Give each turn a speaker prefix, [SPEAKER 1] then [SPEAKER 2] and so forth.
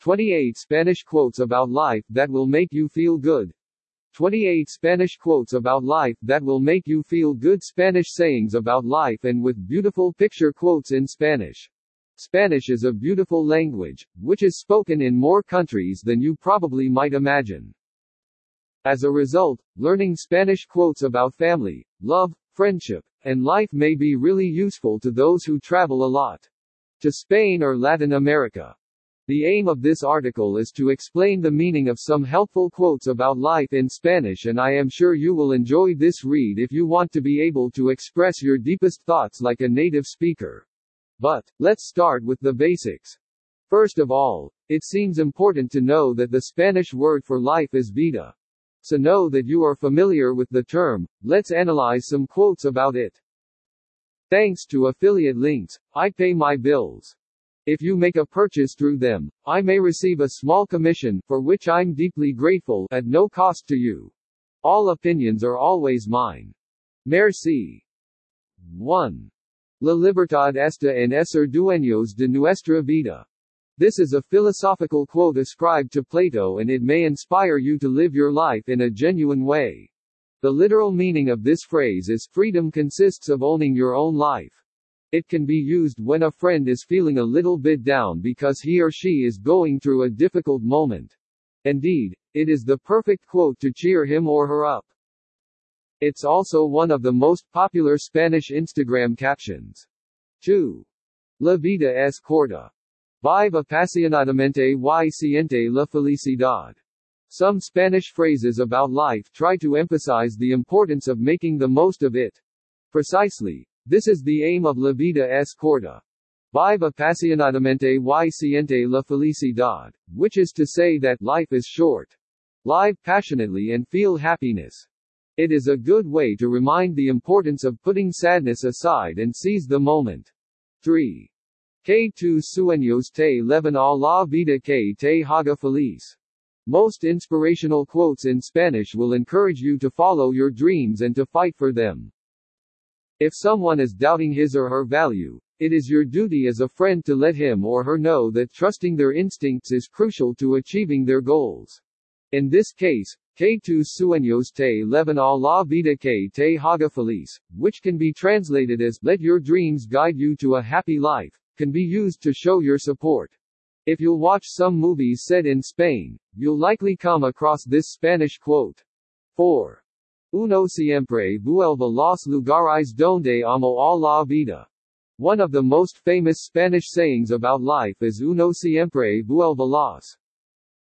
[SPEAKER 1] 28 Spanish quotes about life that will make you feel good. 28 Spanish quotes about life that will make you feel good Spanish sayings about life and with beautiful picture quotes in Spanish. Spanish is a beautiful language, which is spoken in more countries than you probably might imagine. As a result, learning Spanish quotes about family, love, friendship, and life may be really useful to those who travel a lot to Spain or Latin America. The aim of this article is to explain the meaning of some helpful quotes about life in Spanish and I am sure you will enjoy this read if you want to be able to express your deepest thoughts like a native speaker. But, let's start with the basics. First of all, it seems important to know that the Spanish word for life is vida. So know that you are familiar with the term, let's analyze some quotes about it. Thanks to affiliate links, I pay my bills. If you make a purchase through them, I may receive a small commission, for which I'm deeply grateful, at no cost to you. All opinions are always mine. Merci. 1. La libertad está en ser dueños de nuestra vida. This is a philosophical quote ascribed to Plato and it may inspire you to live your life in a genuine way. The literal meaning of this phrase is freedom consists of owning your own life. It can be used when a friend is feeling a little bit down because he or she is going through a difficult moment. Indeed, it is the perfect quote to cheer him or her up. It's also one of the most popular Spanish Instagram captions. 2. La vida es corta. Vive apasionadamente y siente la felicidad. Some Spanish phrases about life try to emphasize the importance of making the most of it. Precisely, this is the aim of La Vida es Corta. Vive apasionadamente y siente la felicidad, which is to say that life is short. Live passionately and feel happiness. It is a good way to remind the importance of putting sadness aside and seize the moment. 3. Que tus sueños te leven a la vida que te haga feliz. Most inspirational quotes in Spanish will encourage you to follow your dreams and to fight for them. If someone is doubting his or her value, it is your duty as a friend to let him or her know that trusting their instincts is crucial to achieving their goals. In this case, que tus sueños te leven a la vida que te haga feliz, which can be translated as let your dreams guide you to a happy life, can be used to show your support. If you'll watch some movies set in Spain, you'll likely come across this Spanish quote. 4. Uno siempre vuelve los lugares donde amo a la vida. One of the most famous Spanish sayings about life is uno siempre vuelve los